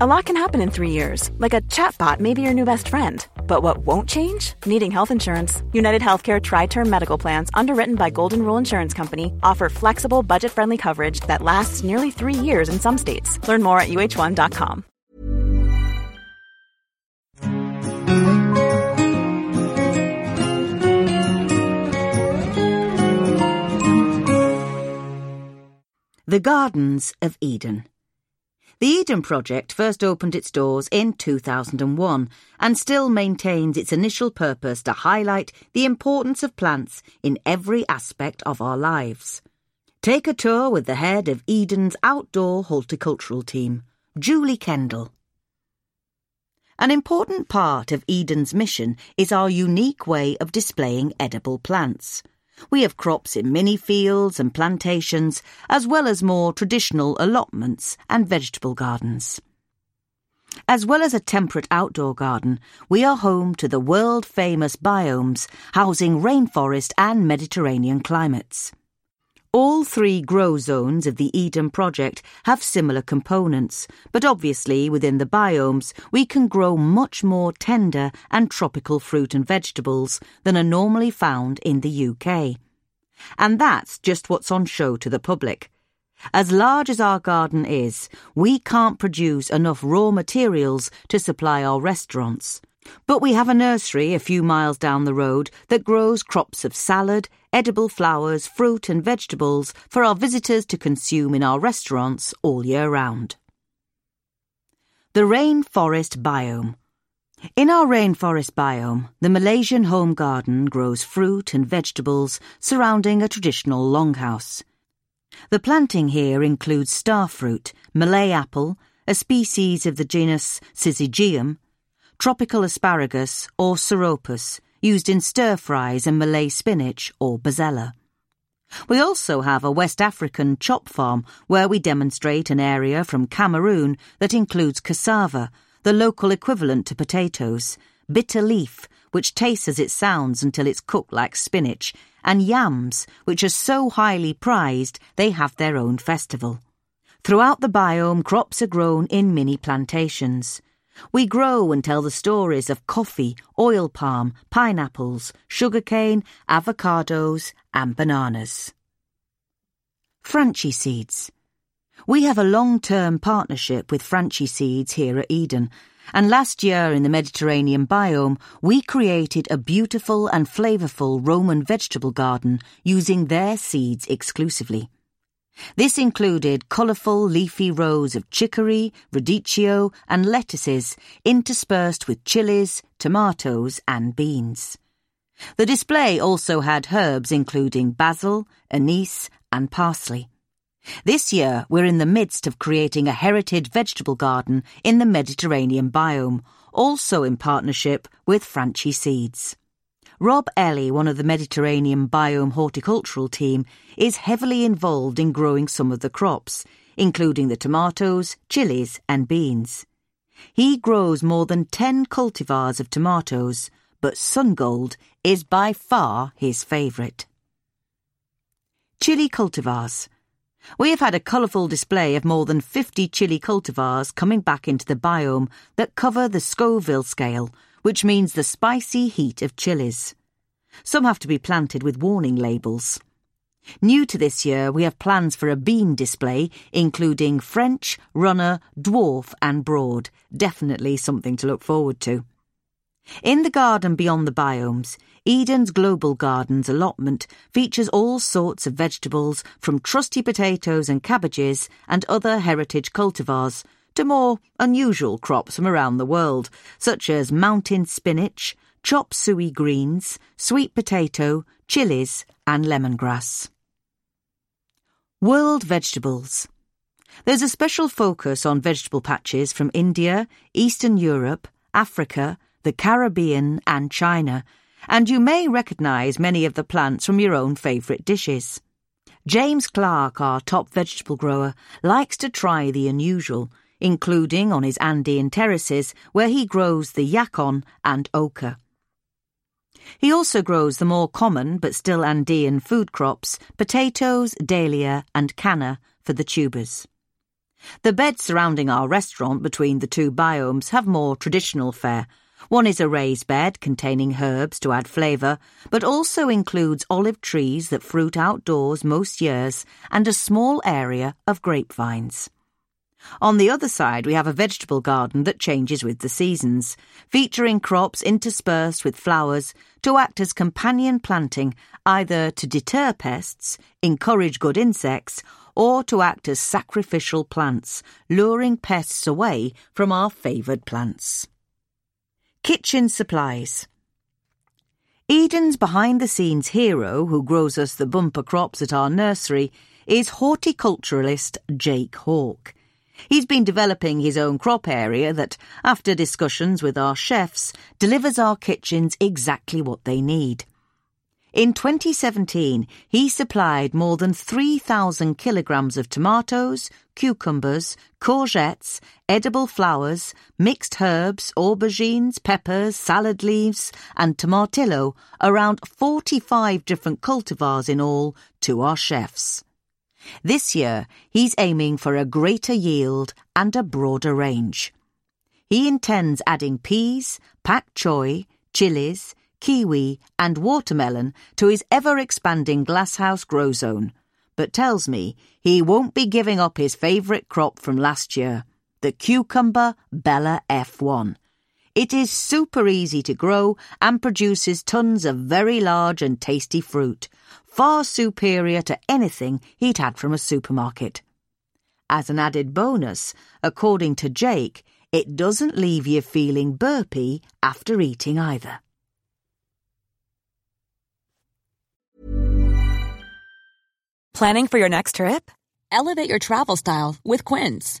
A lot can happen in three years, like a chatbot may be your new best friend. But what won't change? Needing health insurance. United Healthcare Tri Term Medical Plans, underwritten by Golden Rule Insurance Company, offer flexible, budget friendly coverage that lasts nearly three years in some states. Learn more at uh1.com. The Gardens of Eden. The Eden Project first opened its doors in 2001 and still maintains its initial purpose to highlight the importance of plants in every aspect of our lives. Take a tour with the head of Eden's outdoor horticultural team, Julie Kendall. An important part of Eden's mission is our unique way of displaying edible plants. We have crops in mini fields and plantations, as well as more traditional allotments and vegetable gardens. As well as a temperate outdoor garden, we are home to the world famous biomes housing rainforest and Mediterranean climates. All three grow zones of the Eden Project have similar components, but obviously within the biomes we can grow much more tender and tropical fruit and vegetables than are normally found in the UK. And that's just what's on show to the public. As large as our garden is, we can't produce enough raw materials to supply our restaurants. But we have a nursery a few miles down the road that grows crops of salad, edible flowers, fruit, and vegetables for our visitors to consume in our restaurants all year round. The Rainforest Biome. In our rainforest biome, the Malaysian home garden grows fruit and vegetables surrounding a traditional longhouse. The planting here includes starfruit, Malay apple, a species of the genus Syzygium, tropical asparagus or Sauropus, used in stir fries and Malay spinach or Basella. We also have a West African chop farm where we demonstrate an area from Cameroon that includes cassava, the local equivalent to potatoes, bitter leaf, which tastes as it sounds until it's cooked like spinach, and yams, which are so highly prized they have their own festival. Throughout the biome, crops are grown in mini plantations. We grow and tell the stories of coffee, oil palm, pineapples, sugarcane, avocados, and bananas. Franchi Seeds. We have a long term partnership with Franchi Seeds here at Eden, and last year in the Mediterranean biome, we created a beautiful and flavourful Roman vegetable garden using their seeds exclusively. This included colourful leafy rows of chicory, radicchio, and lettuces interspersed with chilies, tomatoes, and beans. The display also had herbs including basil, anise, and parsley. This year, we're in the midst of creating a heritage vegetable garden in the Mediterranean biome, also in partnership with Franchi Seeds. Rob Ellie, one of the Mediterranean biome horticultural team, is heavily involved in growing some of the crops, including the tomatoes, chilies, and beans. He grows more than 10 cultivars of tomatoes, but Sungold is by far his favourite. Chili cultivars. We have had a colourful display of more than 50 chili cultivars coming back into the biome that cover the Scoville scale, which means the spicy heat of chilies. Some have to be planted with warning labels. New to this year, we have plans for a bean display, including French, runner, dwarf, and broad. Definitely something to look forward to. In the garden beyond the biomes, Eden's Global Gardens allotment features all sorts of vegetables, from trusty potatoes and cabbages and other heritage cultivars to more unusual crops from around the world, such as mountain spinach, chop suey greens, sweet potato, chilies, and lemongrass. World vegetables. There's a special focus on vegetable patches from India, Eastern Europe, Africa, the Caribbean, and China, and you may recognise many of the plants from your own favourite dishes. James Clark, our top vegetable grower, likes to try the unusual, including on his Andean terraces where he grows the yacon and oca. He also grows the more common but still Andean food crops potatoes, dahlia, and canna for the tubers. The beds surrounding our restaurant between the two biomes have more traditional fare. One is a raised bed containing herbs to add flavour, but also includes olive trees that fruit outdoors most years and a small area of grapevines. On the other side, we have a vegetable garden that changes with the seasons, featuring crops interspersed with flowers to act as companion planting, either to deter pests, encourage good insects, or to act as sacrificial plants, luring pests away from our favoured plants. Kitchen supplies. Eden's behind the scenes hero, who grows us the bumper crops at our nursery, is horticulturalist Jake Hawke. He's been developing his own crop area that, after discussions with our chefs, delivers our kitchens exactly what they need. In 2017, he supplied more than 3,000 kilograms of tomatoes, cucumbers, courgettes, edible flowers, mixed herbs, aubergines, peppers, salad leaves, and tomatillo, around 45 different cultivars in all, to our chefs. This year, he's aiming for a greater yield and a broader range. He intends adding peas, pak choi, chilies, kiwi, and watermelon to his ever expanding glasshouse grow zone, but tells me he won't be giving up his favourite crop from last year, the cucumber Bella F1. It is super easy to grow and produces tons of very large and tasty fruit, far superior to anything he'd had from a supermarket. As an added bonus, according to Jake, it doesn't leave you feeling burpy after eating either. Planning for your next trip? Elevate your travel style with Quince.